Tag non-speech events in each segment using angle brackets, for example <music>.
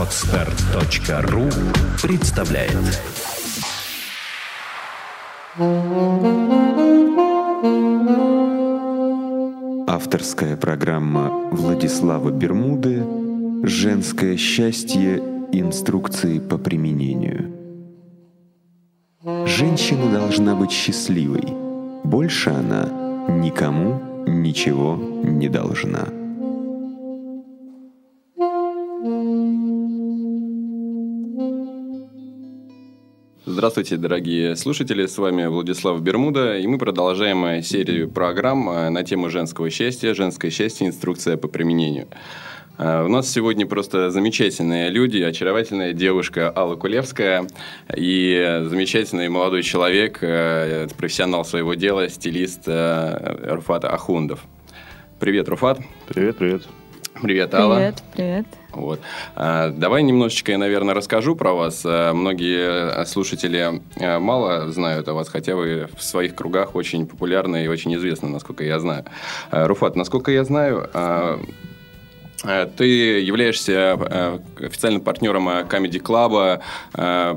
Отстар.ру представляет Авторская программа Владислава Бермуды «Женское счастье. Инструкции по применению». Женщина должна быть счастливой. Больше она никому ничего не должна. Здравствуйте, дорогие слушатели, с вами Владислав Бермуда, и мы продолжаем серию программ э, на тему женского счастья, женское счастье, инструкция по применению. Э, у нас сегодня просто замечательные люди, очаровательная девушка Алла Кулевская и замечательный молодой человек, э, профессионал своего дела, стилист Руфат Ахундов. Привет, Руфат. Привет, привет. Привет, Алла. Привет, привет. Вот. А, давай немножечко я, наверное, расскажу про вас. А, многие слушатели а, мало знают о вас, хотя вы в своих кругах очень популярны и очень известны, насколько я знаю. Руфат, насколько я знаю, ты являешься официальным партнером Comedy Club,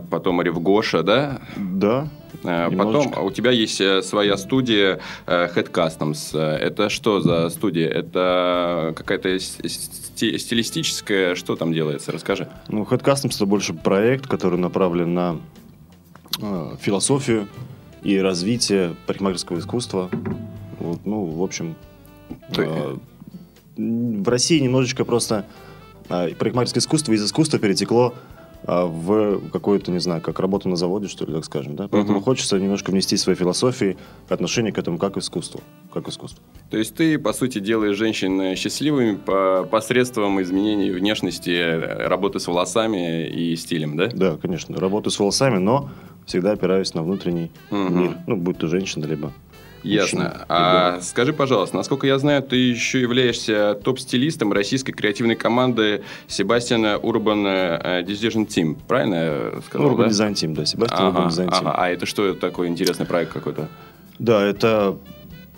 потом Ревгоша, да? Да. Потом у тебя есть своя студия Head Customs. Это что за студия? Это какая-то стилистическое, что там делается? Расскажи. Ну, Head Customs это больше проект, который направлен на э, философию и развитие парикмахерского искусства. Вот, ну, в общем, э, в России немножечко просто э, парикмахерское искусство из искусства перетекло в какую-то, не знаю, как работу на заводе, что ли, так скажем, да? Поэтому uh-huh. хочется немножко внести свои философии, отношение к этому как искусству, как искусство. То есть ты, по сути, делаешь женщин счастливыми по посредством изменений внешности, работы с волосами и стилем, да? Да, конечно, работаю с волосами, но всегда опираюсь на внутренний uh-huh. мир, ну, будь то женщина, либо Ясно. А скажи, пожалуйста, насколько я знаю, ты еще являешься топ-стилистом российской креативной команды Себастьяна Урбан Decision Team. Правильно я сказал? Урбан да? Design Team, да. Себастьян Урбан Design Team. Ага. А это что такой интересный проект какой-то? Да, это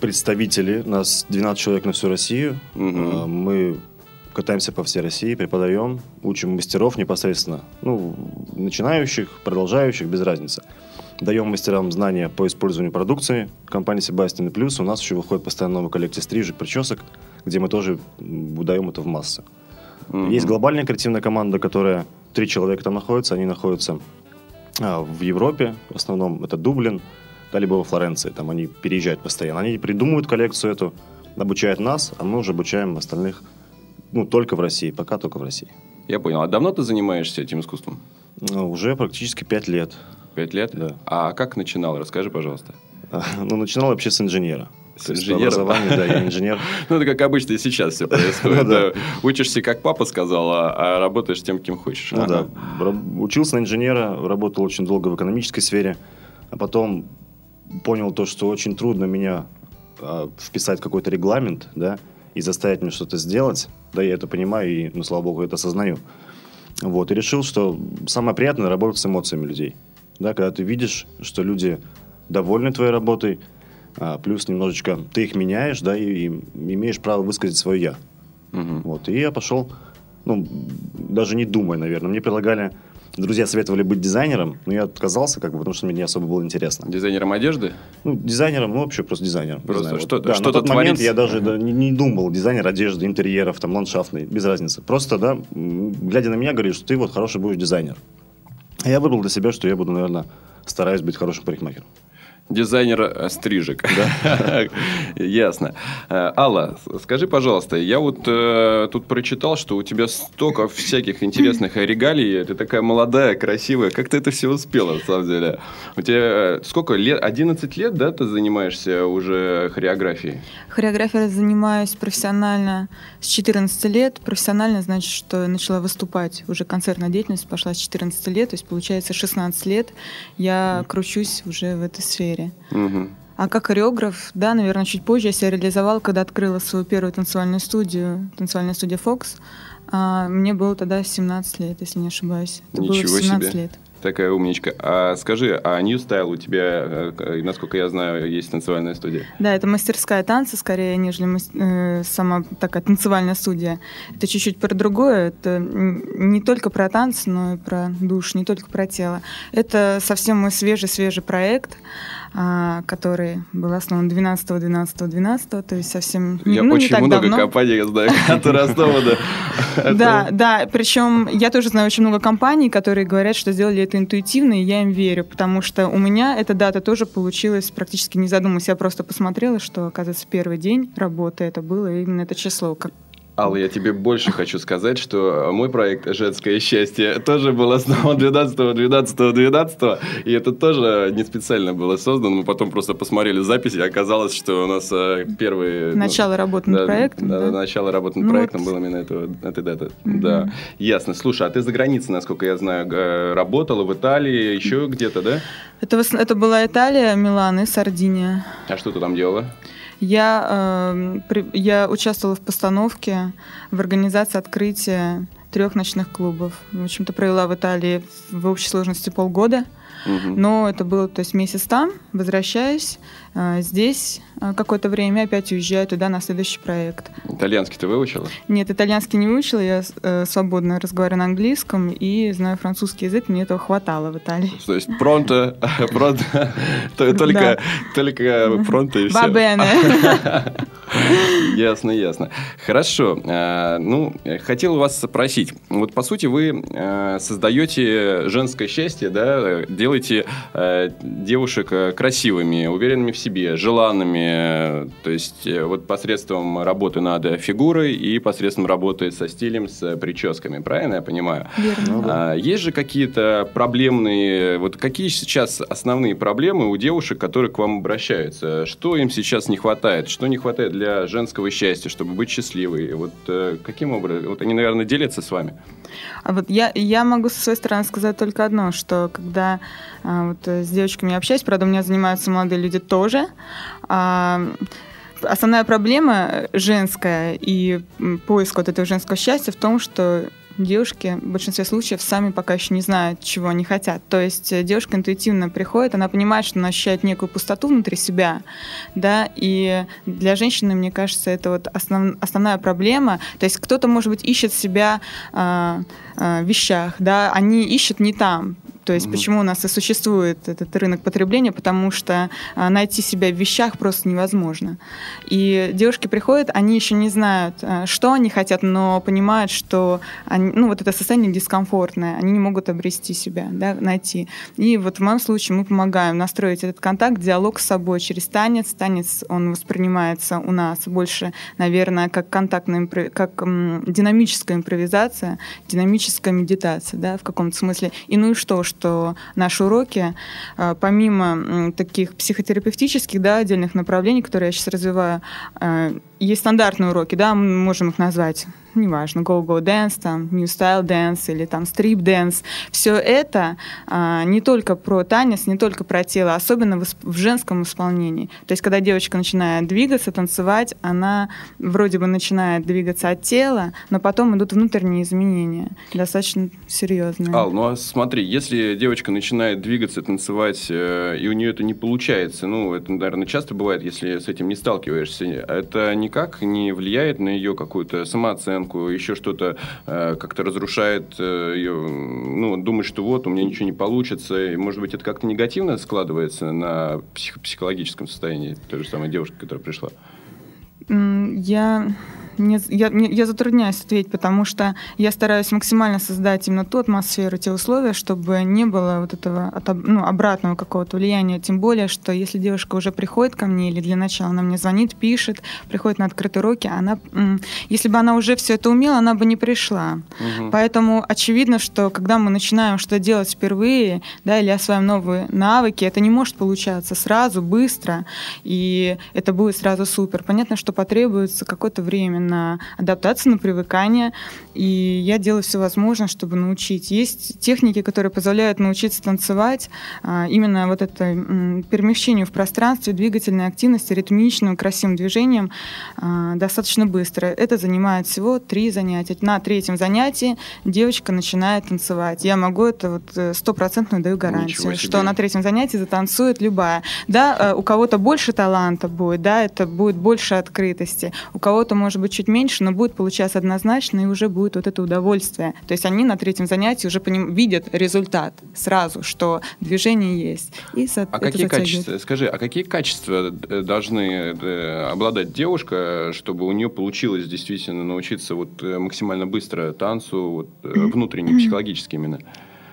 представители. Нас 12 человек на всю Россию. Угу. Мы катаемся по всей России, преподаем, учим мастеров непосредственно. Ну, начинающих, продолжающих, без разницы даем мастерам знания по использованию продукции компании Себастьян. Плюс у нас еще выходит постоянно новая коллекция стрижек, причесок, где мы тоже выдаем это в массы. Mm-hmm. Есть глобальная креативная команда, которая три человека там находится. Они находятся а, в Европе, в основном это Дублин, да, либо во Флоренции. Там они переезжают постоянно. Они придумывают коллекцию эту, обучают нас, а мы уже обучаем остальных ну, только в России, пока только в России. Я понял. А давно ты занимаешься этим искусством? Ну, уже практически пять лет. Пять лет? Да. А как начинал? Расскажи, пожалуйста. Ну, начинал вообще с инженера. С инженера? да, я инженер. <laughs> Ну, это как обычно и сейчас все происходит. Учишься, как папа сказал, а, а работаешь тем, кем хочешь. Ну да. Учился на инженера, работал очень долго в экономической сфере, а потом понял то, что очень трудно меня а, вписать в какой-то регламент, да, и заставить меня что-то сделать. Да, я это понимаю и, ну, слава богу, это осознаю. Вот, и решил, что самое приятное работать с эмоциями людей да, когда ты видишь, что люди довольны твоей работой, а, плюс немножечко ты их меняешь, да, и, и имеешь право высказать свое я. Угу. Вот, и я пошел, ну, даже не думая, наверное. Мне предлагали, друзья советовали быть дизайнером, но я отказался, как бы, потому что мне не особо было интересно. Дизайнером одежды? Ну, дизайнером, ну, вообще просто дизайнером. Просто что-то, да, что-то на тот момент я даже да, не, не думал, дизайнер одежды, интерьеров, там, ландшафтный, без разницы. Просто, да, глядя на меня, говоришь, что ты вот хороший будешь дизайнер. Я выбрал для себя, что я буду, наверное, стараюсь быть хорошим парикмахером. Дизайнер э, стрижек. Да? <laughs> Ясно. Э, Алла, скажи, пожалуйста, я вот э, тут прочитал, что у тебя столько всяких интересных <clears throat> регалий, ты такая молодая, красивая. Как ты это все успела, на самом деле? У тебя сколько лет? 11 лет, да, ты занимаешься уже хореографией? Хореографией занимаюсь профессионально с 14 лет. Профессионально значит, что я начала выступать. Уже концертная деятельность пошла с 14 лет, то есть получается 16 лет я кручусь уже в этой сфере сфере. Угу. А как хореограф, да, наверное, чуть позже я себя реализовал, когда открыла свою первую танцевальную студию, танцевальная студия Fox. А, мне было тогда 17 лет, если не ошибаюсь. Это Ничего было 17 себе. лет. такая умничка. А скажи, а New Style у тебя, э, насколько я знаю, есть танцевальная студия? Да, это мастерская танца скорее, нежели э, сама такая танцевальная студия. Это чуть-чуть про другое. Это не только про танцы, но и про душ, не только про тело. Это совсем мой свежий-свежий проект. А, который был основан 12 12 12 то есть совсем я ну, очень не так много давно. компаний знаю, <laughs> которые основаны. <laughs> Да, да, причем я тоже знаю очень много компаний, которые говорят, что сделали это интуитивно, и я им верю, потому что у меня эта дата тоже получилась практически не задумываясь, я просто посмотрела, что, оказывается, первый день работы это было именно это число, как Алла, я тебе больше хочу сказать, что мой проект «Женское счастье» тоже был основан 12 12 12 и это тоже не специально было создано. Мы потом просто посмотрели записи, и оказалось, что у нас э, первый... Ну, начало ну, работы над да, проектом, да? да? начало работы над ну, проектом вот. было именно этого, этой даты. Угу. Да, ясно. Слушай, а ты за границей, насколько я знаю, работала в Италии, еще где-то, да? Это, это была Италия, Милан и Сардиния. А что ты там делала? Я, э, я участвовала в постановке, в организации открытия трех ночных клубов. В общем-то, провела в Италии в общей сложности полгода. Угу. Но это было, то есть месяц там, возвращаюсь, э, здесь э, какое-то время опять уезжаю туда на следующий проект. Итальянский ты выучила? Нет, итальянский не выучила, я э, свободно разговариваю на английском и знаю французский язык, мне этого хватало в Италии. То есть пронто, <laughs> пронто, <laughs> только, только пронто и все. Бабене. <laughs> <laughs> Ясно, ясно. Хорошо. Ну, хотел вас спросить. Вот, по сути, вы создаете женское счастье, да, делаете э, девушек э, красивыми, уверенными в себе, желанными. То есть э, вот посредством работы над фигурой и посредством работы со стилем, с прическами. Правильно я понимаю? Верно. А, есть же какие-то проблемные... Вот какие сейчас основные проблемы у девушек, которые к вам обращаются? Что им сейчас не хватает? Что не хватает для женского счастья, чтобы быть счастливой? Вот э, каким образом? Вот они, наверное, делятся с вами. А вот я, я могу со своей стороны сказать только одно, что когда а, вот, с девочками общаюсь, правда, у меня занимаются молодые люди тоже, а, основная проблема женская и поиск вот этого женского счастья в том, что девушки в большинстве случаев сами пока еще не знают, чего они хотят. То есть э, девушка интуитивно приходит, она понимает, что она ощущает некую пустоту внутри себя, да, и для женщины, мне кажется, это вот основ, основная проблема. То есть кто-то, может быть, ищет себя э, э, в вещах, да, они ищут не там, то есть mm-hmm. почему у нас и существует этот рынок потребления, потому что а, найти себя в вещах просто невозможно. И девушки приходят, они еще не знают, а, что они хотят, но понимают, что они, ну, вот это состояние дискомфортное, они не могут обрести себя, да, найти. И вот в моем случае мы помогаем настроить этот контакт, диалог с собой через танец. Танец, он воспринимается у нас больше, наверное, как контактная, как м, динамическая импровизация, динамическая медитация, да, в каком-то смысле. И ну и что, что что наши уроки, э, помимо таких психотерапевтических, да, отдельных направлений, которые я сейчас развиваю, э, есть стандартные уроки, да, мы можем их назвать неважно, go-go dance, там, new style dance или там strip dance. Все это а, не только про танец, не только про тело, особенно в, в женском исполнении. То есть, когда девочка начинает двигаться, танцевать, она вроде бы начинает двигаться от тела, но потом идут внутренние изменения, достаточно серьезные. Ал, ну а смотри, если девочка начинает двигаться, танцевать, э, и у нее это не получается, ну, это, наверное, часто бывает, если с этим не сталкиваешься, это никак не влияет на ее какую-то самооценку, самооценку, еще что-то э, как-то разрушает э, ее, ну, думает, что вот, у меня ничего не получится. И, может быть, это как-то негативно складывается на псих- психологическом состоянии той же самой девушки, которая пришла? Я не, я, я затрудняюсь ответить, потому что я стараюсь максимально создать именно ту атмосферу, те условия, чтобы не было вот этого ну, обратного какого-то влияния. Тем более, что если девушка уже приходит ко мне или для начала она мне звонит, пишет, приходит на открытые уроки, она, если бы она уже все это умела, она бы не пришла. Угу. Поэтому очевидно, что когда мы начинаем что-то делать впервые, да, или осваиваем новые навыки, это не может получаться сразу, быстро, и это будет сразу супер. Понятно, что потребуется какое-то время на адаптацию, на привыкание. И я делаю все возможное, чтобы научить. Есть техники, которые позволяют научиться танцевать, а, именно вот это перемещению в пространстве, двигательной активности, ритмичным, красивым движением а, достаточно быстро. Это занимает всего три занятия. На третьем занятии девочка начинает танцевать. Я могу это вот э, стопроцентную даю гарантию, что на третьем занятии затанцует любая. Да, э, у кого-то больше таланта будет, да, это будет больше открытости. У кого-то, может быть, чуть меньше, но будет получаться однозначно, и уже будет вот это удовольствие. То есть они на третьем занятии уже поним... видят результат сразу, что движение есть. И со... а какие качества, скажи, а какие качества э, должны обладать девушка, чтобы у нее получилось действительно научиться вот максимально быстро танцу, вот, внутренне, психологически именно?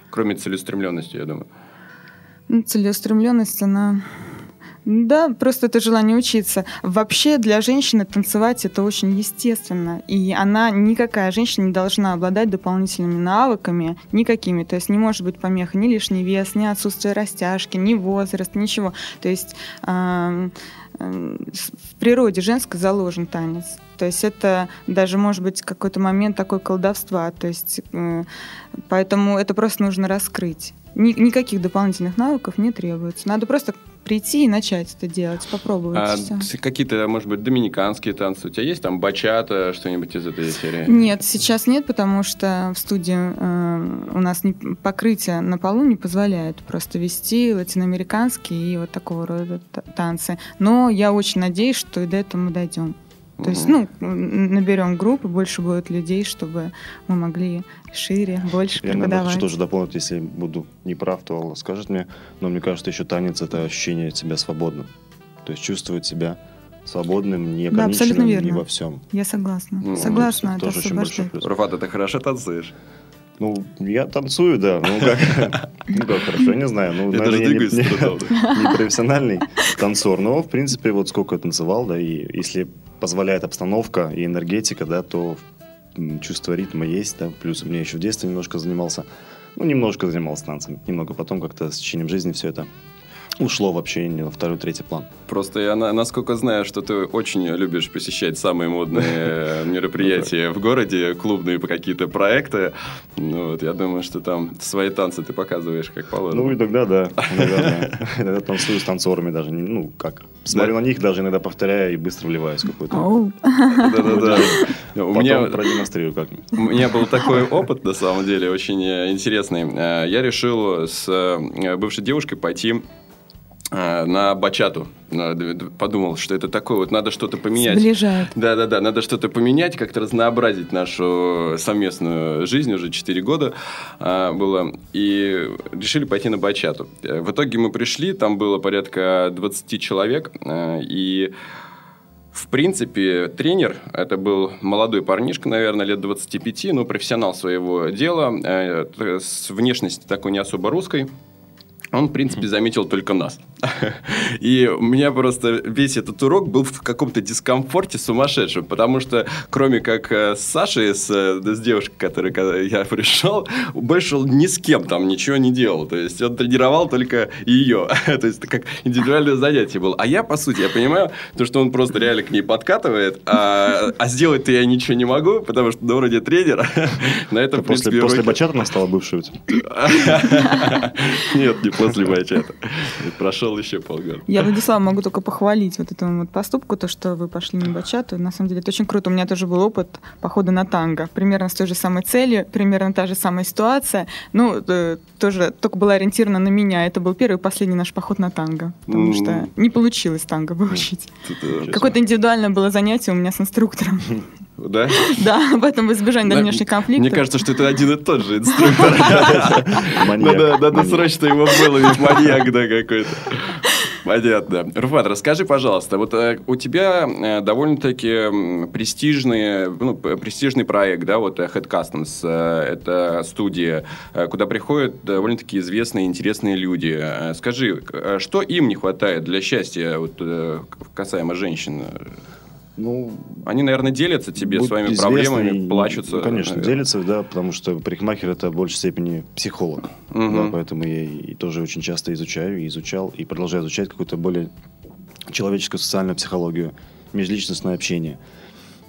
Кроме целеустремленности, я думаю. Ну, целеустремленность, она... Да, просто это желание учиться. Вообще для женщины танцевать это очень естественно. И она, никакая женщина не должна обладать дополнительными навыками, никакими. То есть не может быть помеха ни лишний вес, ни отсутствие растяжки, ни возраст, ничего. То есть э, э, в природе женской заложен танец. То есть это даже может быть какой-то момент такой колдовства. То есть э, поэтому это просто нужно раскрыть. Ни, никаких дополнительных навыков не требуется. Надо просто прийти и начать это делать, попробовать. А какие-то, может быть, доминиканские танцы? У тебя есть там бачата, что-нибудь из этой серии? Нет, сейчас нет, потому что в студии э, у нас не, покрытие на полу не позволяет просто вести латиноамериканские и вот такого рода танцы. Но я очень надеюсь, что и до этого мы дойдем. То есть, ну, наберем группы, больше будет людей, чтобы мы могли шире, больше Я преподавать. Я хочу тоже дополнить, если буду не прав, то Алла скажет мне, но мне кажется, еще танец – это ощущение себя свободным. То есть чувствовать себя свободным, не да, ограниченным не во всем. Я согласна. Ну, согласна, это, тоже очень большой плюс. Руфат, ты хорошо танцуешь? Ну, я танцую, да. Ну, как, <laughs> ну, как хорошо, я не знаю. Ну, наверное, я не, не, не профессиональный танцор, но, в принципе, вот сколько я танцевал, да, и если позволяет обстановка и энергетика, да, то чувство ритма есть, да, плюс мне еще в детстве немножко занимался, ну, немножко занимался танцами, немного потом как-то с течением жизни все это ушло вообще на второй, третий план. Просто я насколько знаю, что ты очень любишь посещать самые модные мероприятия в городе, клубные какие-то проекты. Ну, вот, я думаю, что там свои танцы ты показываешь как положено. Ну, иногда да. Иногда <laughs> танцую с танцорами даже. Ну, как. Смотрю на них, даже иногда повторяю и быстро вливаюсь какой-то. Да-да-да. У меня продемонстрирую как-нибудь. У меня был такой опыт, на самом деле, очень э, интересный. Э, я решил с э, бывшей девушкой пойти Э, на бачату. Подумал, что это такое, вот надо что-то поменять. Сближает. Да-да-да, надо что-то поменять, как-то разнообразить нашу совместную жизнь, уже 4 года а, было, и решили пойти на бачату. В итоге мы пришли, там было порядка 20 человек, э, и в принципе, тренер, это был молодой парнишка, наверное, лет 25, но профессионал своего дела, э, с внешностью такой не особо русской, он, в принципе, заметил только нас. И у меня просто весь этот урок был в каком-то дискомфорте сумасшедшем, потому что кроме как э, с Сашей, с, э, с девушкой, которой я <laughs> пришел, больше он ни с кем там ничего не делал. То есть он тренировал только ее. <laughs> То есть это как индивидуальное занятие было. А я, по сути, я понимаю, то, что он просто реально к ней подкатывает, а, а сделать-то я ничего не могу, потому что <laughs> на уровне тренера. На это, в принципе, после, после бачата она стала бывшей Нет, не после бачата. Прошел еще полгода. Я, Владислав, могу только похвалить вот этому вот поступку, то, что вы пошли на бачату. На самом деле, это очень круто. У меня тоже был опыт похода на танго. Примерно с той же самой целью, примерно та же самая ситуация. Ну, э, тоже только была ориентирована на меня. Это был первый и последний наш поход на танго. Потому что не получилось танго выучить. Какое-то индивидуальное было занятие у меня с инструктором. <laughs> Да? <laughs> Да, в этом избежание дальнейших конфликтов. Мне кажется, что это один и тот же инструктор. Надо, срочно его выловить, маньяк, да, какой-то. Понятно. Руфат, расскажи, пожалуйста, вот э, у тебя э, довольно-таки престижный, ну, престижный проект, да, вот Head Customs, э, это студия, э, куда приходят довольно-таки известные, интересные люди. Э, скажи, э, что им не хватает для счастья, вот, касаемо женщин? Ну, они, наверное, делятся тебе своими проблемами, плачутся. Ну, конечно, наверное. делятся, да, потому что парикмахер это в большей степени психолог. Угу. Да, поэтому я и тоже очень часто изучаю, и изучал, и продолжаю изучать какую-то более человеческую социальную психологию, межличностное общение.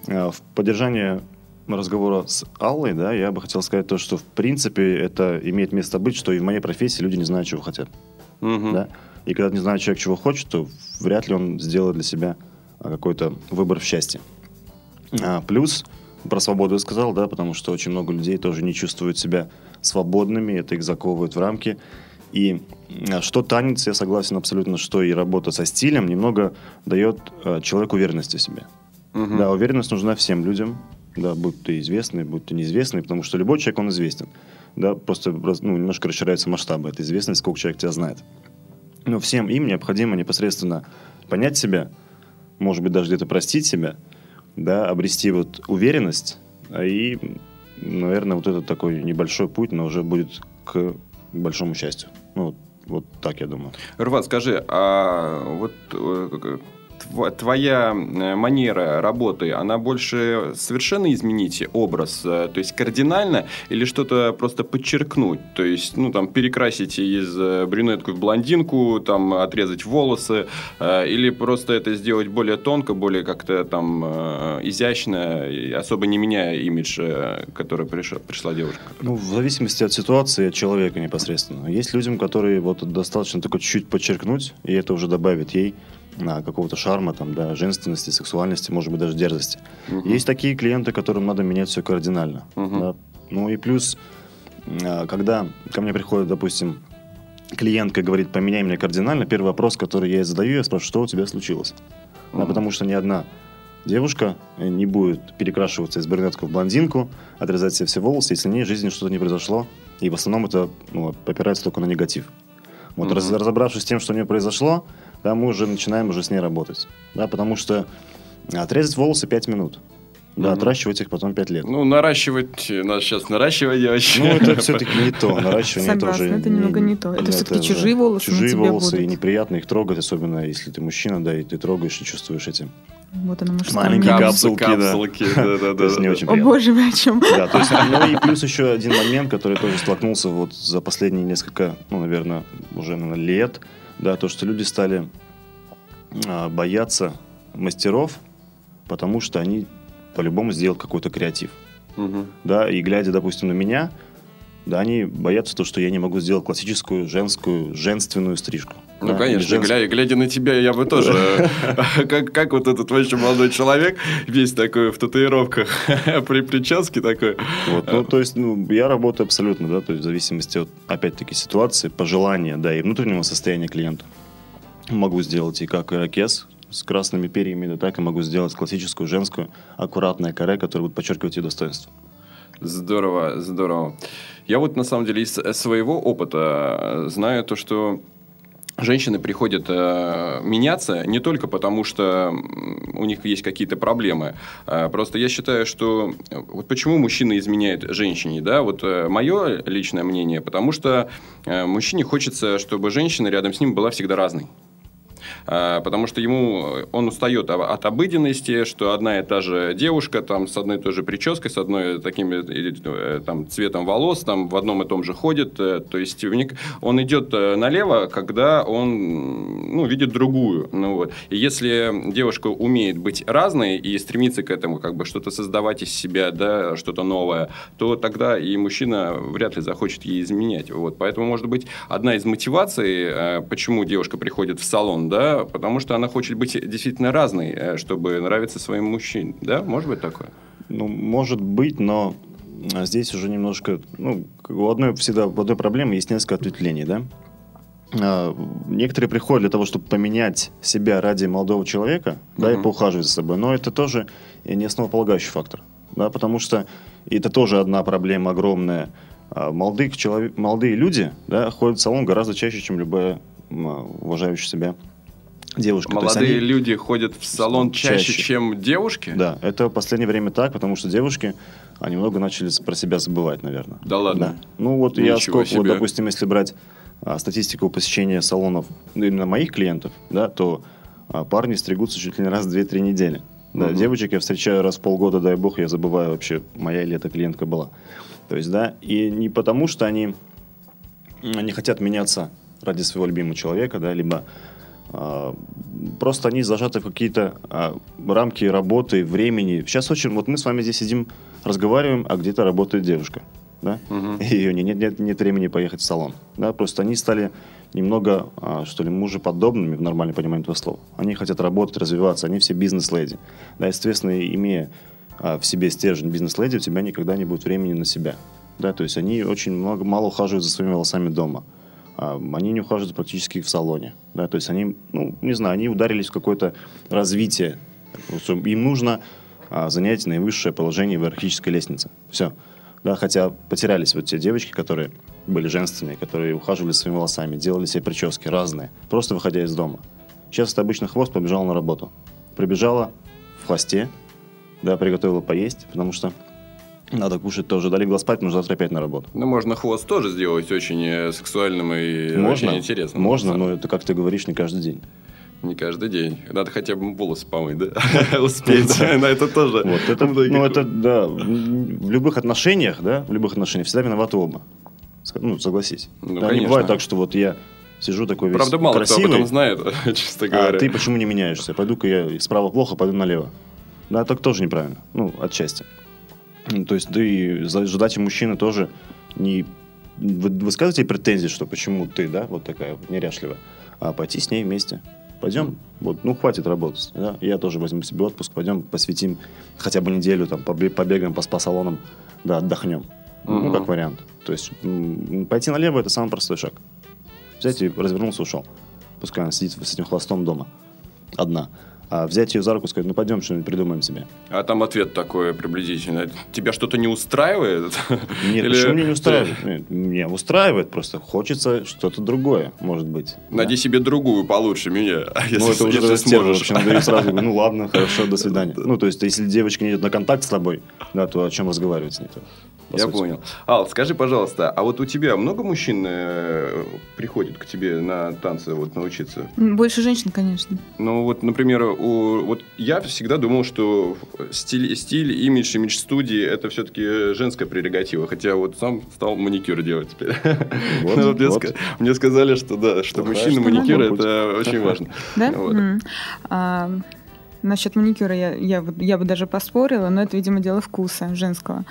А, в поддержание разговора с Аллой, да, я бы хотел сказать то, что в принципе это имеет место быть, что и в моей профессии люди не знают, чего хотят. Мгм. Да? И когда не знает человек, чего хочет, то вряд ли он сделает для себя какой-то выбор в счастье. А, плюс про свободу я сказал, да, потому что очень много людей тоже не чувствуют себя свободными, это их заковывает в рамки. И а, что танец, я согласен абсолютно, что и работа со стилем немного дает а, человеку уверенности в себе. Мгм. Да, уверенность нужна всем людям, да, будь ты известный, будь ты неизвестный, потому что любой человек, он известен. Да, просто ну, немножко расширяются масштабы этой известности, сколько человек тебя знает. Но всем им необходимо непосредственно понять себя, может быть, даже где-то простить себя, да, обрести вот уверенность, а и, наверное, вот этот такой небольшой путь, но уже будет к большому счастью. Ну, вот, вот так я думаю. Рван, скажи, а вот э, тва- твоя э, манера работы, она больше совершенно изменить образ, э, то есть кардинально, или что-то просто подчеркнуть, то есть, ну, там, перекрасить из э, брюнетку в блондинку, там, отрезать волосы, или просто это сделать более тонко, более как-то там изящно, особо не меняя имидж, который пришла, пришла девушка? Ну, в зависимости от ситуации, от человека непосредственно. Есть людям, которые вот достаточно только чуть-чуть подчеркнуть, и это уже добавит ей какого-то шарма, там, да, женственности, сексуальности, может быть, даже дерзости. Мгм. Есть такие клиенты, которым надо менять все кардинально. Мгм. да. Ну и плюс, а, когда ко мне приходит, допустим, клиентка и говорит, поменяй меня кардинально, первый вопрос, который я ей задаю, я спрашиваю, что у тебя случилось? Да, Мгм. потому что ни одна девушка э, не будет перекрашиваться из брюнетку в блондинку, отрезать себе все волосы, если в ней в жизни что-то не произошло. И в основном это ну, опирается только на негатив. Вот раз- разобравшись с тем, что у нее произошло, да, мы уже начинаем уже с ней работать. Да, потому что отрезать волосы 5 минут. Да, Мгм. отращивать их потом 5 лет. Ну, наращивать, надо сейчас наращивать девочки. Ну, это все-таки не то. Наращивание это Согласна, уже... это немного не то. Это всё-таки уже чужие волосы на Чужие тебе волосы, и будут. неприятно их трогать, особенно если ты мужчина, да, и ты трогаешь и чувствуешь эти. Вот она мужская Маленькие нежность. капсулки, да. капсулки, да-да-да. То есть не очень О боже мой, о чем? Да, то есть, ну и плюс еще один момент, который тоже столкнулся вот за последние несколько, ну, наверное, уже наверное, лет, да, то, что люди стали а, бояться мастеров, потому что они по-любому сделают какой-то креатив. Мгм. Да, и глядя, допустим, на меня, да, они боятся то, что я не могу сделать классическую женскую, женственную стрижку. Ну, Да, конечно, или женскую. глядя, на тебя, я бы тоже, <laughs> как, как вот этот вообще молодой человек, весь такой в татуировках, <laughs> при прическе такой. Вот, ну, то есть, ну, я работаю абсолютно, да, то есть в зависимости от, опять-таки, ситуации, пожелания, да, и внутреннего состояния клиента. Могу сделать и как ирокез с красными перьями, да, так и могу сделать классическую женскую аккуратное каре, которое будет подчеркивать ее достоинство. Здорово, здорово. Я вот на самом деле из своего опыта э, знаю то, что женщины приходят э, меняться не только потому, что у них есть какие-то проблемы. А Просто я считаю, что э, вот почему мужчина изменяет женщине, да, вот мое личное мнение, потому что э, мужчине хочется, чтобы женщина рядом с ним была всегда разной. А, Потому что ему он устает от обыденности, что одна и та же девушка там с одной и той же прической, с одной таким э, там цветом волос, там в одном и том же ходит. э, То есть он идет э, налево, когда он ну, видит другую. Ну, вот. И если девушка умеет быть разной и стремится к этому, как бы что-то создавать из себя, да, что-то новое, то тогда и мужчина вряд ли захочет ей изменять. Вот. Поэтому, может быть, одна из мотиваций, э, почему девушка приходит в салон, да, потому что она хочет быть действительно разной, э, чтобы нравиться своим мужчинам. Да, может быть такое? Ну, может быть, но а, здесь уже немножко, ну, у одной всегда, у одной проблемы есть несколько ответвлений, да? А, Некоторые приходят для того, чтобы поменять себя ради молодого человека, да, и поухаживать за собой, но это тоже не основополагающий фактор, да, потому что это тоже одна проблема огромная. А, Молодых человек, молодые люди, да, ходят в салон гораздо чаще, чем любая уважающая себя девушка. Молодые они- люди ходят в салон чаще, Чаще. чем девушки? да, это в последнее время так, потому что девушки, они много начали про себя забывать, наверное. Да ладно? Ну вот я Ничего сколько, вот, себе. допустим, если брать а, статистику посещения салонов ну, именно моих клиентов, да, то а, парни стригутся чуть ли не раз в 2-3 недели. Да, Мгм. девочек я встречаю раз в полгода, дай бог, я забываю вообще, моя или эта клиентка была. То есть, да, и не потому, что они не хотят меняться ради своего любимого человека, да, либо просто они зажаты в какие-то а, рамки работы, времени. Сейчас очень, вот мы с вами здесь сидим, разговариваем, а где-то работает девушка, да, Мгм. и ее нет, нет, нет времени поехать в салон, да, просто они стали немного, а, что ли, мужеподобными в нормальном понимании этого слова. Они хотят работать, развиваться, они все бизнес-леди. Да, естественно, имея а, в себе стержень бизнес-леди, у тебя никогда не будет времени на себя. Да, то есть они очень много, мало ухаживают за своими волосами дома. А, Они не ухаживают практически в салоне. Да, то есть они, ну, не знаю, они ударились в какое-то развитие. Им нужно а, занять наивысшее положение в иерархической лестнице. Все. Да, хотя потерялись вот те девочки, которые были женственные, которые ухаживали своими волосами, делали себе прически разные, просто выходя из дома. Сейчас это обычно хвост побежал на работу. Прибежала в хвосте, да, приготовила поесть, потому что надо кушать тоже. Дали глаз спать, нужно завтра опять на работу. Ну, можно хвост тоже сделать очень э, сексуальным и можно, очень интересным. можно, но это, как ты говоришь, не каждый день. Не каждый день. Надо хотя бы волосы помыть, да? <laughs> Успеть. <laughs> На это тоже. Вот это, ну, это, да, в любых отношениях, да, в любых отношениях всегда виноваты оба. Ну, согласись. Ну, да, не бывает так, что вот я сижу такой весь Правда, мало кто об красивый, этом знает, <laughs> честно а говоря. ты почему не меняешься? Пойду-ка я справа плохо, пойду налево. Да, так тоже неправильно. Ну, отчасти. Ну, То есть, да и ждать и мужчины тоже не вы- высказывайте претензии, что почему ты, да, вот такая вот неряшливая, а пойти с ней вместе. Пойдем, вот, ну, хватит работать, да, я тоже возьму себе отпуск, пойдем посвятим хотя бы неделю, там, побе- побегаем по спа-салонам, да, отдохнем. Ну, Мгм. как вариант. То есть, пойти налево – это самый простой шаг. Взять и развернулся, ушел. Пускай она сидит с этим хвостом дома. Одна. А взять ее за руку и сказать, ну, пойдем что-нибудь придумаем себе. А там ответ такой приблизительно. Тебя что-то не устраивает? <laughs> Нет, Или почему меня не устраивает? Нет, меня устраивает, просто хочется что-то другое, может быть. Найди себе другую получше меня, Да. <laughs> если, Ну, это уже если сможешь. ей сразу ну, <laughs> ладно, хорошо, до свидания. Ну, то есть, если девочка не идет на контакт с тобой, да, то о чем разговаривать с ней? -то, по Я сути? понял. Ал, скажи, пожалуйста, а вот у тебя много мужчин э, приходит к тебе на танцы вот научиться? Больше женщин, конечно. Ну вот, например, у, вот я всегда думал, что стиль, стиль, имидж, имидж студии это все-таки женская прерогатива, хотя вот сам стал маникюр делать теперь. Вот, <laughs> вот мне, вот. мне сказали, что да, что Ну, мужчина маникюр это очень <laughs> важно. Да? Вот. М. А, насчет маникюра я, я, я бы даже поспорила, но это, видимо, дело вкуса женского.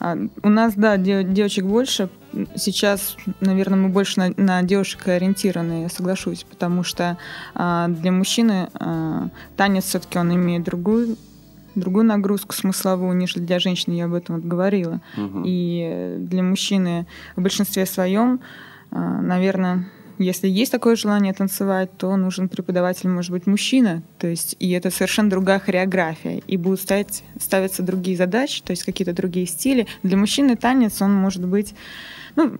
А, у нас, да, де- девочек больше. Сейчас, наверное, мы больше на, на девушек ориентированы, я соглашусь, потому что а, для мужчины а, танец все-таки он имеет другую другую нагрузку смысловую, нежели для женщины, я об этом вот говорила. Мгм. И э, для мужчины в большинстве своем, наверное, если есть такое желание танцевать, то нужен преподаватель, может быть, мужчина. То есть, и это совершенно другая хореография. И будут ставить, ставиться другие задачи, то есть какие-то другие стили. Для мужчины танец, он может быть, ну,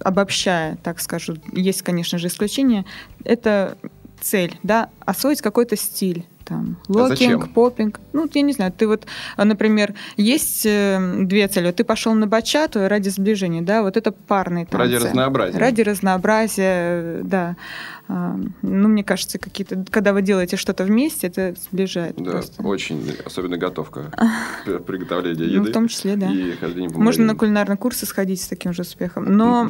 обобщая, так скажу, есть, конечно же, исключения, это цель, да, освоить какой-то стиль. Там, А локинг, попинг. Ну, я не знаю, ты вот, а, например, есть э, две цели. Ты пошел на бачату ради сближения, да, вот это парные танцы. Ради разнообразия. Ради разнообразия, да. А, Ну, мне кажется, какие-то, когда вы делаете что-то вместе, это сближает Да, просто. очень, особенно готовка, <laughs> при- приготовление Ну, еды в том числе, да. и хождение по Можно на кулинарные курсы сходить с таким же успехом. Но,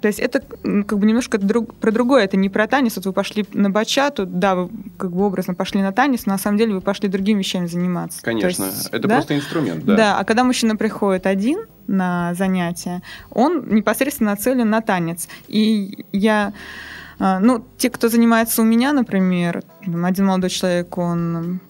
то есть, это как бы немножко друг- про другое. Это не про танец. Вот вы пошли на бачату, да, вы как бы образно пошли на танец, но на самом деле вы пошли другими вещами заниматься. Конечно, есть, это да? просто инструмент, Да. да. а когда мужчина приходит один на занятия, он непосредственно нацелен на танец. И я, а, ну, те, кто занимается у меня, например, один молодой человек, он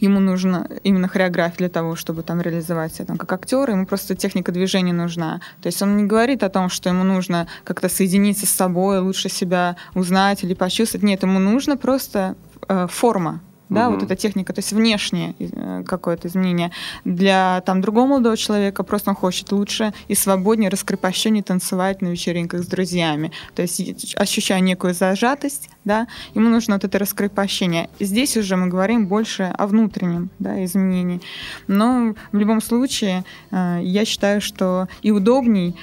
ему нужно именно хореография для того, чтобы там реализовать себя там, как актер, ему просто техника движения нужна. То есть он не говорит о том, что ему нужно как-то соединиться с собой, лучше себя узнать или почувствовать. Нет, ему нужно просто э, форма, да, Мгм. вот эта техника, то есть внешнее э, какое-то изменение. Для там другого молодого человека просто он хочет лучше и свободнее, раскрепощеннее танцевать на вечеринках с друзьями. То есть ощущая некую зажатость, да, ему нужно вот это раскрепощение. Здесь уже мы говорим больше о внутреннем да, изменении. Но в любом случае э, я считаю, что и удобней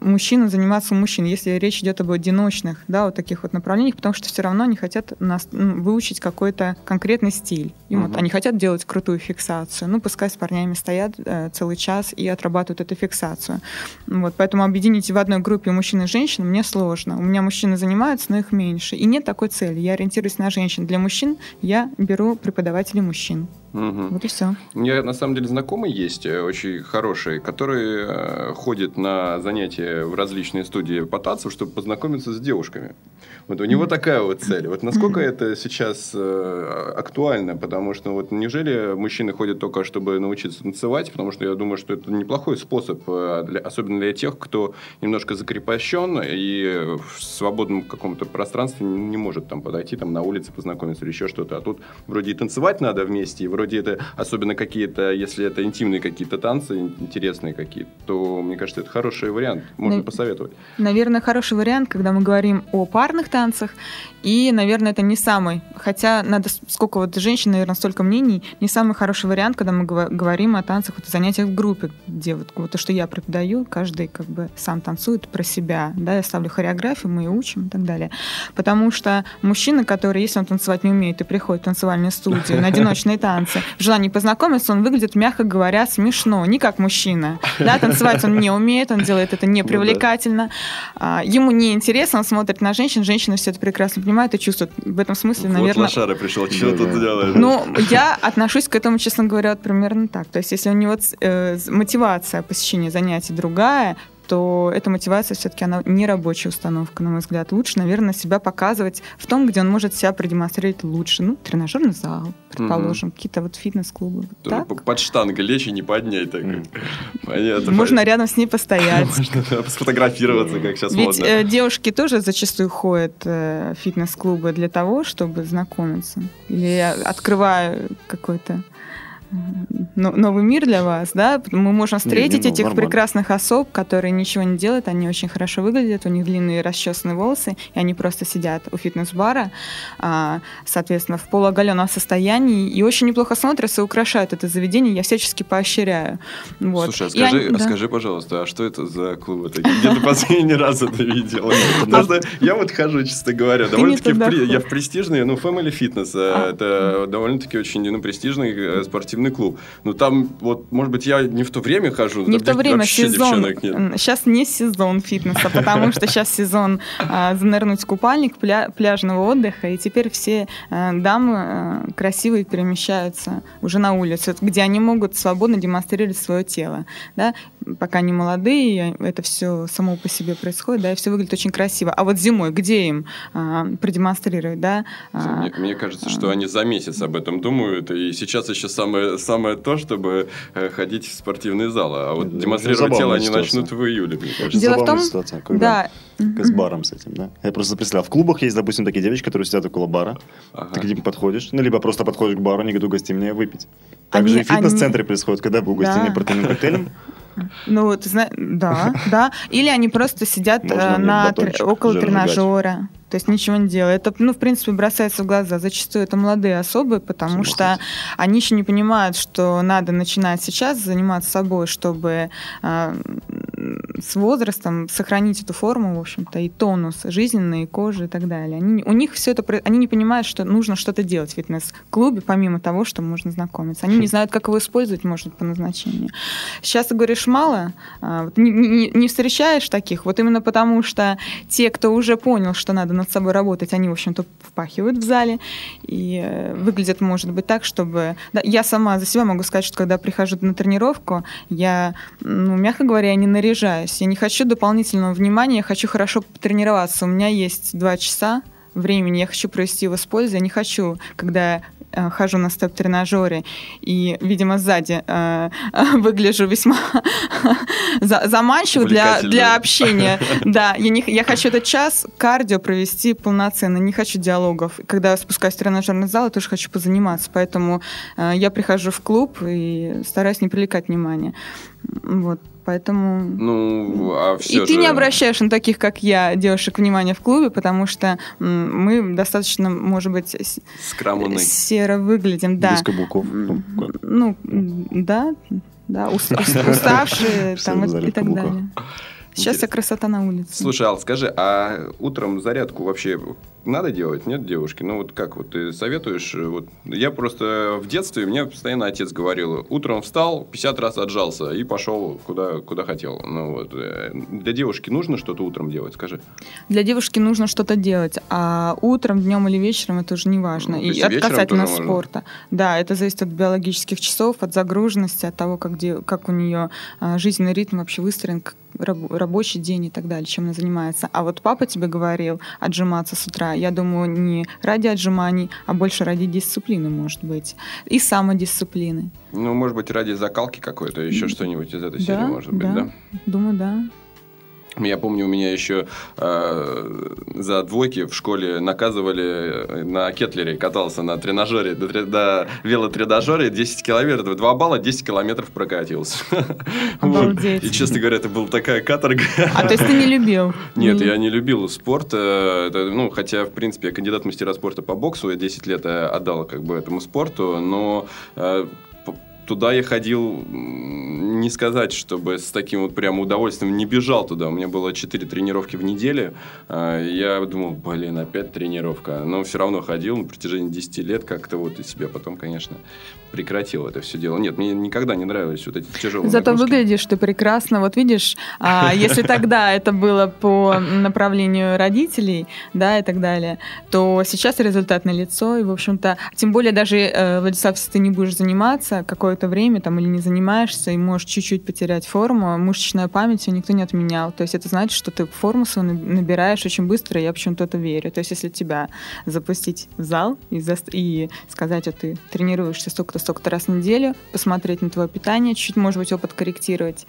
мужчину заниматься у мужчин, если речь идет об одиночных, да, вот таких вот направлениях, потому что все равно они хотят нас, ну, выучить какой-то конкретный стиль. Им угу. вот, они хотят делать крутую фиксацию. Ну, пускай с парнями стоят э, целый час и отрабатывают эту фиксацию. Вот, поэтому объединить в одной группе мужчин и женщин мне сложно. У меня мужчины занимаются, но их меньше. И нет такой цели. Я ориентируюсь на женщин. Для мужчин я беру преподавателей мужчин. Угу. Вот и все. У меня на самом деле знакомый есть, э, очень хороший, который э, ходит на занятия в различные студии по чтобы познакомиться с девушками. Вот у него такая вот цель. Вот насколько это сейчас э, актуально, потому что вот неужели мужчины ходят только, чтобы научиться танцевать, потому что я думаю, что это неплохой способ, для, особенно для тех, кто немножко закрепощен и в свободном каком-то пространстве не может там подойти там на улице познакомиться или еще что-то. А тут вроде и танцевать надо вместе, и вроде это, особенно какие-то, если это интимные какие-то танцы, интересные какие-то, то, мне кажется, это хороший вариант, можно ну, посоветовать. Наверное, хороший вариант, когда мы говорим о парных танцах, и, наверное, это не самый, хотя надо, сколько вот женщин, наверное, столько мнений, не самый хороший вариант, когда мы говорим о танцах, вот о занятиях в группе, где вот, вот то, что я преподаю, каждый как бы сам танцует про себя, да, я ставлю хореографию, мы ее учим и так далее. Потому что мужчина, который, если он танцевать не умеет и приходит в танцевальную студию на <laughs> одиночные танцы, танцы, в желании познакомиться, он выглядит, мягко говоря, смешно, не как мужчина. Да, танцевать он не умеет, он делает это непривлекательно. Ну, Ему не интересно, он смотрит на женщин, женщины все это прекрасно понимают и чувствуют. В этом смысле, вот наверное... лошара пришел, что тут делаешь? Ну, я отношусь к этому, честно говоря, вот примерно так. То есть, если у него э, мотивация посещения занятий другая, то эта мотивация все-таки она не рабочая установка, на мой взгляд. Лучше, наверное, себя показывать в том, где он может себя продемонстрировать лучше. Ну, тренажерный зал, предположим, угу. какие-то вот фитнес-клубы. Вот под штангой лечь и не поднять. Так. Понятно. Можно рядом с ней постоять. <laughs> Можно сфотографироваться, как сейчас Ведь э, девушки тоже зачастую ходят э, в фитнес-клубы для того, чтобы знакомиться. Или открывая какой-то новый мир для вас, да, мы можем встретить не, не, этих нормально. прекрасных особ, которые ничего не делают, они очень хорошо выглядят, у них длинные расчесанные волосы, и они просто сидят у фитнес-бара, а, соответственно, в полуоголенном состоянии, и очень неплохо смотрятся и украшают это заведение, я всячески поощряю. Вот. Слушай, а скажи, они, а да. скажи, пожалуйста, а что это за клуб? Где ты последний раз это видел? <laughs> Потому что я вот хожу, честно говоря, довольно-таки, я в престижный, ну, Family Fitness, а. это довольно-таки очень ну, престижный э, спортивный спортивный клуб. Но там, вот, может быть, я не в то время хожу. Не в то время, сезон. Сейчас не сезон фитнеса, потому что сейчас сезон а, занырнуть в купальник, пляжного отдыха, и теперь все а, дамы а, красивые перемещаются уже на улицу, где они могут свободно демонстрировать свое тело. Да? Пока они молодые, это все само по себе происходит, да, и все выглядит очень красиво. А вот зимой, где им продемонстрировать, да? Мне, мне кажется, что они за месяц об этом думают, и сейчас еще самое самое, то, чтобы э, ходить в спортивные залы. А вот демонстрировать тело они начнут в июле, мне кажется. Дело в том, ситуация, когда да. с баром с этим, да? Я просто представлял, в клубах есть, допустим, такие девочки, которые сидят около бара, ага. ты к ним подходишь, ну, либо просто подходишь к бару, не говорю, угости меня выпить. Также они, и в фитнес-центре они... происходит, когда вы угостили да. партийным коктейлем, <laughs> ну, ты знаешь, да, <laughs> да. Или они просто сидят э, на, около тренажера то есть ничего не делает. Это, ну, в принципе, бросается в глаза. Зачастую это молодые особы, потому Все что они еще не понимают, что надо начинать сейчас заниматься собой, чтобы э, с возрастом сохранить эту форму, в общем-то, и тонус жизненной кожи и так далее. Они, у них все это, они не понимают, что нужно что-то делать в фитнес-клубе, помимо того, что можно знакомиться. Они не знают, как его использовать, может, по назначению. Сейчас ты говоришь мало, э, не, не, не встречаешь таких, вот именно потому, что те, кто уже понял, что надо над собой работать, они, в общем-то, впахивают в зале. И э, выглядят, может быть, так, чтобы... Да, я сама за себя могу сказать, что когда прихожу на тренировку, я, ну, мягко говоря, не наряжаюсь. Я не хочу дополнительного внимания, я хочу хорошо потренироваться. У меня есть два часа, времени я хочу провести его с пользой. Я не хочу, когда Э, хожу на степ-тренажере и, видимо, сзади э, <laughs> выгляжу весьма <laughs> заманчиво для, для общения. <laughs> Да, я, не, я хочу этот час кардио провести полноценно, не хочу диалогов. Когда я спускаюсь в тренажерный зал, я тоже хочу позаниматься, поэтому э, я прихожу в клуб и стараюсь не привлекать внимания. Вот. Поэтому... Ну, а все И же... ты не обращаешь на таких, как я, девушек внимания в клубе, потому что мы достаточно, может быть, Скромный. серо выглядим. Да. Без каблуков. Ну, да, да, <laughs> уставшие там, и так далее. Сейчас вся красота на улице. Слушай, Ал, скажи, а утром зарядку вообще надо делать, нет, девушки? Ну, вот как вот ты советуешь? Вот, я просто в детстве, мне постоянно отец говорил, утром встал, 50 раз отжался и пошел куда, куда хотел. Ну, вот. Э, для девушки нужно что-то утром делать, скажи? Для девушки нужно что-то делать, а утром, днем или вечером это уже не важно. Ну, и от касательно спорта. Можно. Да, это зависит от биологических часов, от загруженности, от того, как, де, как у нее а, жизненный ритм вообще выстроен, рабочий день и так далее, чем она занимается. А вот папа тебе говорил отжиматься с утра, я думаю, не ради отжиманий, а больше ради дисциплины, может быть. И самодисциплины. Ну, может быть, ради закалки какой-то, еще что-нибудь из этой серии, может быть, да? Думаю, да. Я помню, у меня еще э, за двойки в школе наказывали э, на кетлере, катался на тренажере, до, до велотренажере 10 километров, 2 балла, 10 километров прокатился. <laughs> Обалдеть. И, честно говоря, это была такая каторга. А то есть ты не любил? <laughs> Нет, я не любил спорт. Э, ну, хотя, в принципе, я кандидат мастера спорта по боксу, я 10 лет э, отдал как бы этому спорту, но туда я ходил, не сказать, чтобы с таким вот прям удовольствием не бежал туда. У меня было 4 тренировки в неделю. А, я думал, блин, опять тренировка. Но все равно ходил на протяжении 10 лет как-то вот и себя потом, конечно, прекратил это все дело. Нет, мне никогда не нравились вот эти тяжелые Зато нагрузки. выглядишь ты прекрасно. Вот видишь, а, <laughs> если тогда это было по направлению родителей, да, и так далее, то сейчас результат на лицо. И, в общем-то, тем более даже, э, Владислав, если ты не будешь заниматься какое-то время там или не занимаешься и можешь чуть-чуть потерять форму, мышечная память ее никто не отменял. То есть это значит, что ты форму свою набираешь очень быстро, и я почему-то это верю. То есть если тебя запустить в зал и, за... и сказать, что ты тренируешься столько-то столько-то раз в неделю, посмотреть на твое питание, чуть-чуть, может быть, опыт корректировать.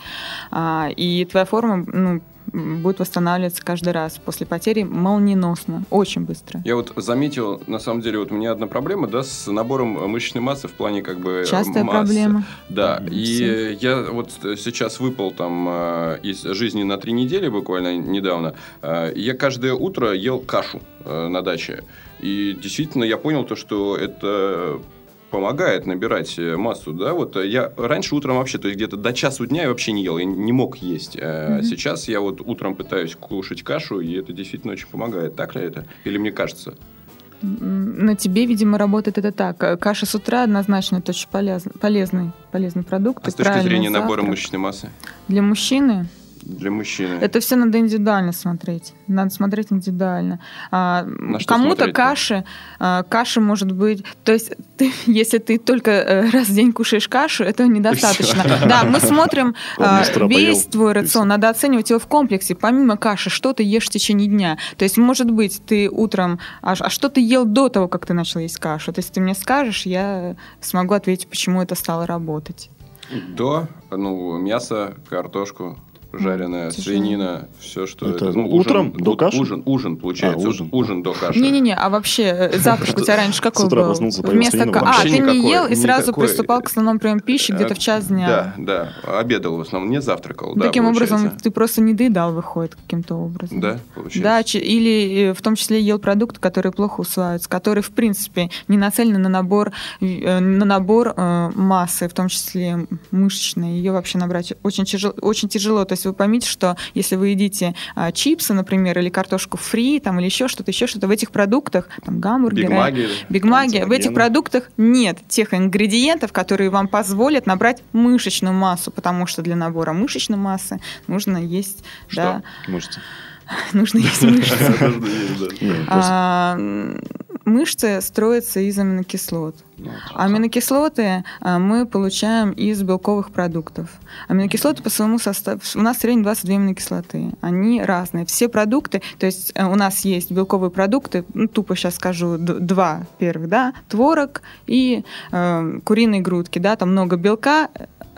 А, и твоя форма, ну, будет восстанавливаться каждый раз после потери молниеносно, очень быстро. Я вот заметил, на самом деле, вот у меня одна проблема, да, с набором мышечной массы в плане как бы Частая массы. проблема. Да, и Все. я вот сейчас выпал там э, из жизни на три недели буквально недавно. Э, я каждое утро ел кашу э, на даче. И действительно я понял то, что это помогает набирать э, массу, да, вот э, я раньше утром вообще, то есть где-то до часу дня я вообще не ел, я не мог есть. Mm-hmm. Сейчас я вот утром пытаюсь кушать кашу, и это действительно очень помогает. Так ли это? Или мне кажется? На тебе, видимо, работает это так. Каша с утра однозначно это очень полезный, полезный, полезный продукт. А с точки зрения завтрак. набора мышечной массы? Для мужчины для мужчины? Это все надо индивидуально смотреть. Надо смотреть индивидуально. А, кому-то каши, а, каши может быть... То есть, ты, <laughs> если ты только э, раз в день кушаешь кашу, этого недостаточно. Да, мы <laughs> смотрим а, весь твой рацион. Надо оценивать его в комплексе. Помимо каши, что ты ешь в течение дня. То есть, может быть, ты утром... А, а что ты ел до того, как ты начал есть кашу? То есть, ты мне скажешь, я смогу ответить, почему это стало работать. До, ну, мясо, картошку, жареная Тяжело. свинина, все, что это. это ну, утром ужин, до каши? Ужин, ужин получается. А, ужин. ужин до каши. Не-не-не, а вообще э, <laughs> завтрак у тебя раньше какой был? Вместо А, ты не ел и сразу приступал к основному приему пищи где-то в час дня. Да, да. Обедал в основном, не завтракал. Таким образом, ты просто не доедал, выходит, каким-то образом. Да, получается. Да, или э, в том числе ел продукты, которые плохо усваиваются, которые, в принципе, не нацелены на набор, э, на набор массы, в том числе мышечной. Ее вообще набрать очень тяжело, очень тяжело. То есть вы поймите, что если вы едите а, чипсы, например, или картошку фри, там, или еще что-то, еще что-то, в этих продуктах, там, гамбургеры, бигмаги, бигмаги в этих продуктах нет тех ингредиентов, которые вам позволят набрать мышечную массу, потому что для набора мышечной массы нужно есть... Что? Да, Мышцы. Нужно есть <laughs> мышцы. Мышцы строятся из аминокислот. Ну, а аминокислоты а, мы получаем из белковых продуктов. Аминокислоты по своему составу... У нас в среднем 22 аминокислоты. Они разные. Все продукты... То есть э, у нас есть белковые продукты, ну, тупо сейчас скажу, два первых, да, творог и э, куриные грудки, да, там много белка,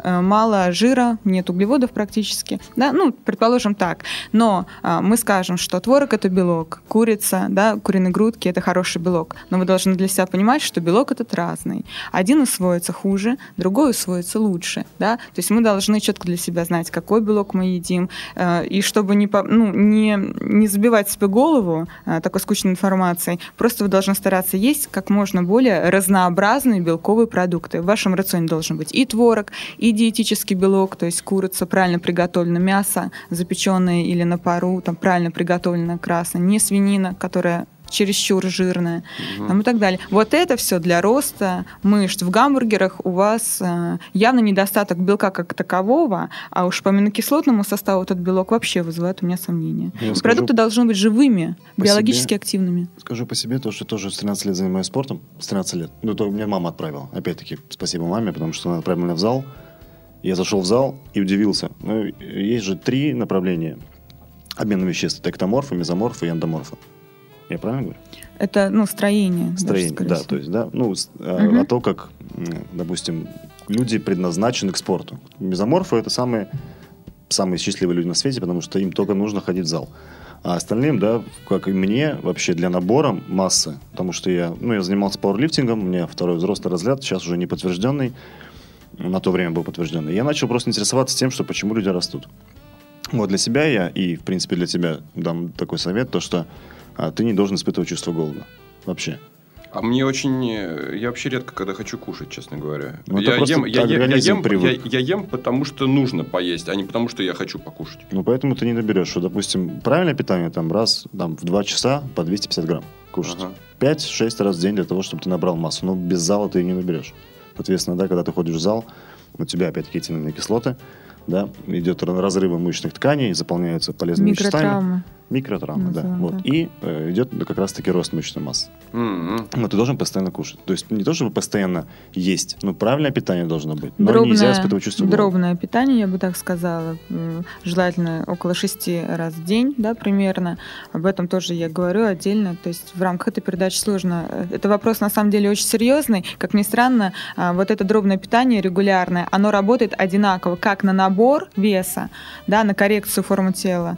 мало жира, нет углеводов практически, да, ну, предположим так. Но а, мы скажем, что творог – это белок, курица, да, куриные грудки – это хороший белок. Но вы должны для себя понимать, что белок этот разный. Один усвоится хуже, другой усвоится лучше, да. То есть мы должны четко для себя знать, какой белок мы едим, э, и чтобы не, ну, не, не забивать себе голову э, такой скучной информацией, просто вы должны стараться есть как можно более разнообразные белковые продукты. В вашем рационе должен быть и творог, и и диетический белок, то есть курица, правильно приготовленное мясо, запеченное или на пару, там правильно приготовленное красное, не свинина, которая чересчур жирная угу. там, и так далее. Вот это все для роста мышц. В гамбургерах у вас э, явно недостаток белка как такового, а уж по аминокислотному составу этот белок вообще вызывает у меня сомнения. Я Продукты должны быть живыми, биологически себе, активными. Скажу по себе, то, что тоже с 13 лет занимаюсь спортом, с 13 лет. Ну, то меня мама отправила. Опять-таки, спасибо маме, потому что она отправила меня в зал. Я зашел в зал и удивился. Ну, есть же три направления обмена веществ. Это эктоморфы, мезоморфы и эндоморфы. Я правильно говорю? Это, ну, строение. Строение, даже, да, всего. то есть, да, ну, угу. а, то, как, допустим, люди предназначены к спорту. Мезоморфы – это самые, самые счастливые люди на свете, потому что им только нужно ходить в зал. А остальным, да, как и мне, вообще для набора массы, потому что я, ну, я занимался пауэрлифтингом, у меня второй взрослый разряд, сейчас уже не подтвержденный, на то время был подтвержденный. Я начал просто интересоваться тем, что почему люди растут. Вот для себя я, и, в принципе, для тебя дам такой совет, то, что а ты не должен испытывать чувство голода. Вообще. А мне очень... Я вообще редко, когда хочу кушать, честно говоря. Ну, я, ем, я, я, я, ем, я, я ем, потому что нужно поесть, а не потому что я хочу покушать. Ну, поэтому ты не наберешь, что, допустим, правильное питание там раз там, в 2 часа по 250 грамм кушать. Ага. 5-6 раз в день для того, чтобы ты набрал массу. Но без зала ты не наберешь. Соответственно, да, когда ты ходишь в зал, у тебя опять-таки кислоты, да, идет разрывы мышечных тканей, заполняются полезными веществами. Микротравмы, да. Вот. И э, идет как раз-таки рост мышечной массы. Mm-hmm. Но ты должен постоянно кушать. То есть не то, чтобы постоянно есть, но правильное питание должно быть. Но дробное, нельзя испытывать чувство голода. Дробное питание, я бы так сказала. Желательно около шести раз в день, да, примерно. Об этом тоже я говорю отдельно. То есть в рамках этой передачи сложно. Это вопрос на самом деле очень серьезный. Как ни странно, а, вот это дробное питание регулярное, оно работает одинаково как на набор веса, да, на коррекцию формы тела,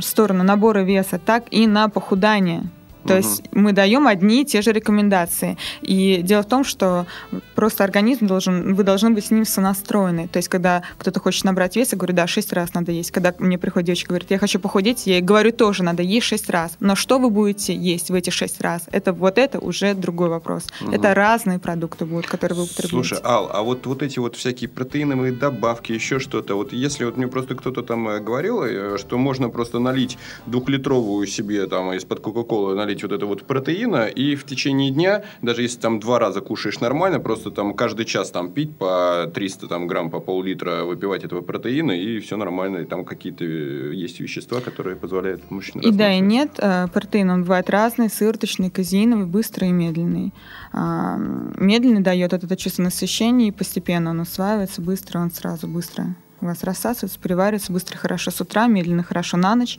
сторону набора веса, так и на похудание. То угу. есть мы даем одни и те же рекомендации. И дело в том, что просто организм должен, вы должны быть с ним сонастроены. То есть когда кто-то хочет набрать вес, я говорю, да, 6 раз надо есть. Когда мне приходит девочка, говорит, я хочу похудеть, я ей говорю, тоже надо есть 6 раз. Но что вы будете есть в эти 6 раз? Это вот это уже другой вопрос. Угу. Это разные продукты будут, которые вы употребляете. Слушай, Ал, а вот, вот эти вот всякие протеиновые добавки, еще что-то, вот если вот мне просто кто-то там э, говорил, э, что можно просто налить двухлитровую себе там из-под Кока-Колы, налить вот это вот протеина, и в течение дня, даже если там два раза кушаешь нормально, просто там каждый час там пить по 300 там, грамм, по пол-литра выпивать этого протеина, и все нормально, и там какие-то есть вещества, которые позволяют мужчине И да, и нет, э, протеин, он бывает разный, сырточный, казеиновый, быстрый и медленный. А, медленный дает это чувство насыщения, и постепенно он усваивается, быстро он сразу быстро у вас рассасывается, приваривается быстро, хорошо с утра, медленно, хорошо на ночь.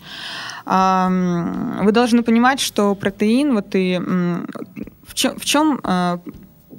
Вы должны понимать, что протеин, вот и в чем, в чем а,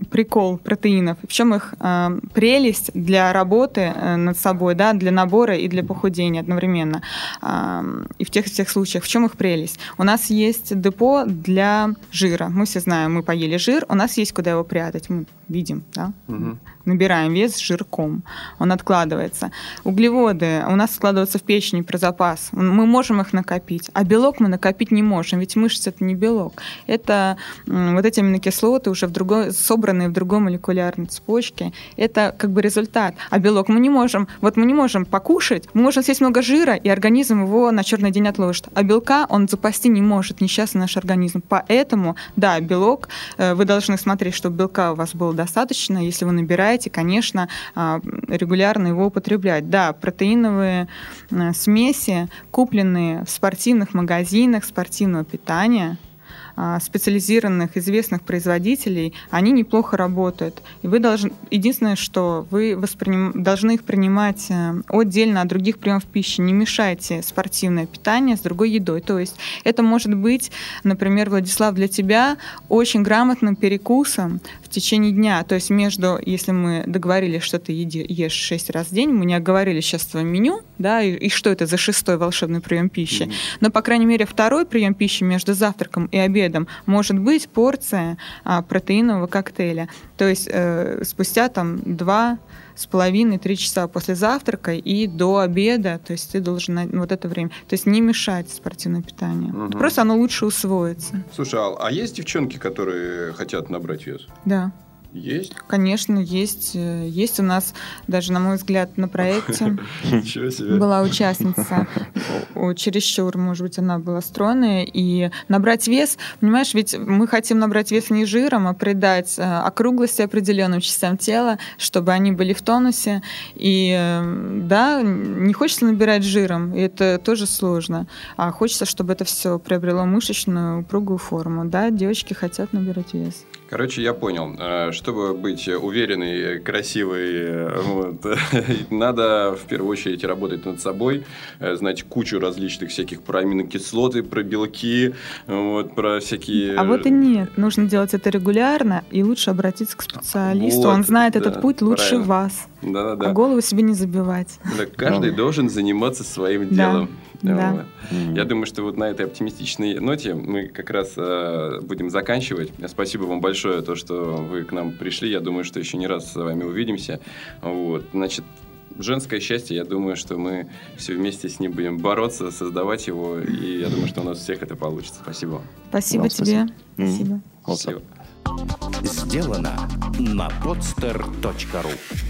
прикол протеинов, в чем их э, прелесть для работы э, над собой, да, для набора и для похудения одновременно. Э, и в тех и тех случаях, в чем их прелесть? У нас есть депо для жира. Мы все знаем, мы поели жир, у нас есть куда его прятать. Мы видим, да? Угу. Набираем вес жирком. Он откладывается. Углеводы у нас складываются в печени про запас. Мы можем их накопить. А белок мы накопить не можем, ведь мышца это не белок. Это вот эти аминокислоты уже в другой, собранные в другой молекулярной цепочке. Это как бы результат. А белок мы не можем. Вот мы не можем покушать, мы можем съесть много жира, и организм его на черный день отложит. А белка он запасти не может, несчастный наш организм. Поэтому, да, белок, э, вы должны смотреть, чтобы белка у вас было достаточно. Если вы набираете, конечно, а, регулярно его употреблять. Да, протеиновые э, смеси, купленные в спортивных магазинах спортивного питания, специализированных известных производителей, они неплохо работают. И вы должны, единственное, что вы восприним, должны их принимать э, отдельно от других приемов пищи. Не мешайте спортивное питание с другой едой. То есть это может быть, например, Владислав, для тебя очень грамотным перекусом в течение дня. То есть между, если мы договорились, что ты ешь 6 раз в день, мы не оговорили сейчас твое меню, да, и, и что это за шестой волшебный прием пищи. Mm-hmm. Но, по крайней мере, второй прием пищи между завтраком и обедом обедом может быть порция а, протеинового коктейля. То есть э, спустя там два с половиной, три часа после завтрака и до обеда, то есть ты должен на вот это время, то есть не мешать спортивное питание. Угу. Просто оно лучше усвоится. Слушай, а, а есть девчонки, которые хотят набрать вес? Да. Есть? Конечно, есть. Есть у нас даже, на мой взгляд, на проекте <laughs> была участница. Чересчур, может быть, она была стройная. И набрать вес, понимаешь, ведь мы хотим набрать вес не жиром, а придать э, округлости определенным частям тела, чтобы они были в тонусе. И э, да, не хочется набирать жиром, и это тоже сложно. А хочется, чтобы это все приобрело мышечную, упругую форму. Да, девочки хотят набирать вес. Короче, я понял. Э, чтобы быть уверенной, красивой, вот, <laughs> надо в первую очередь работать над собой, э, знать кучу различных всяких про аминокислоты, про белки, вот, про всякие... А вот и нет. Нужно делать это регулярно, и лучше обратиться к специалисту. Вот, Он знает да, этот путь лучше правильно. вас. Да, да, да. А голову себе не забивать. Да, каждый должен заниматься своим делом. Да. Вот. Я думаю, что вот на этой оптимистичной ноте мы как раз э, будем заканчивать. Спасибо вам большое, то, что вы к нам пришли. Я думаю, что еще не раз с вами увидимся. Вот. Значит, женское счастье, я думаю, что мы все вместе с ним будем бороться, создавать его, и я думаю, что у нас всех это получится. Спасибо. Спасибо вам тебе. Спасибо. Спасибо. Сделано на podster.ru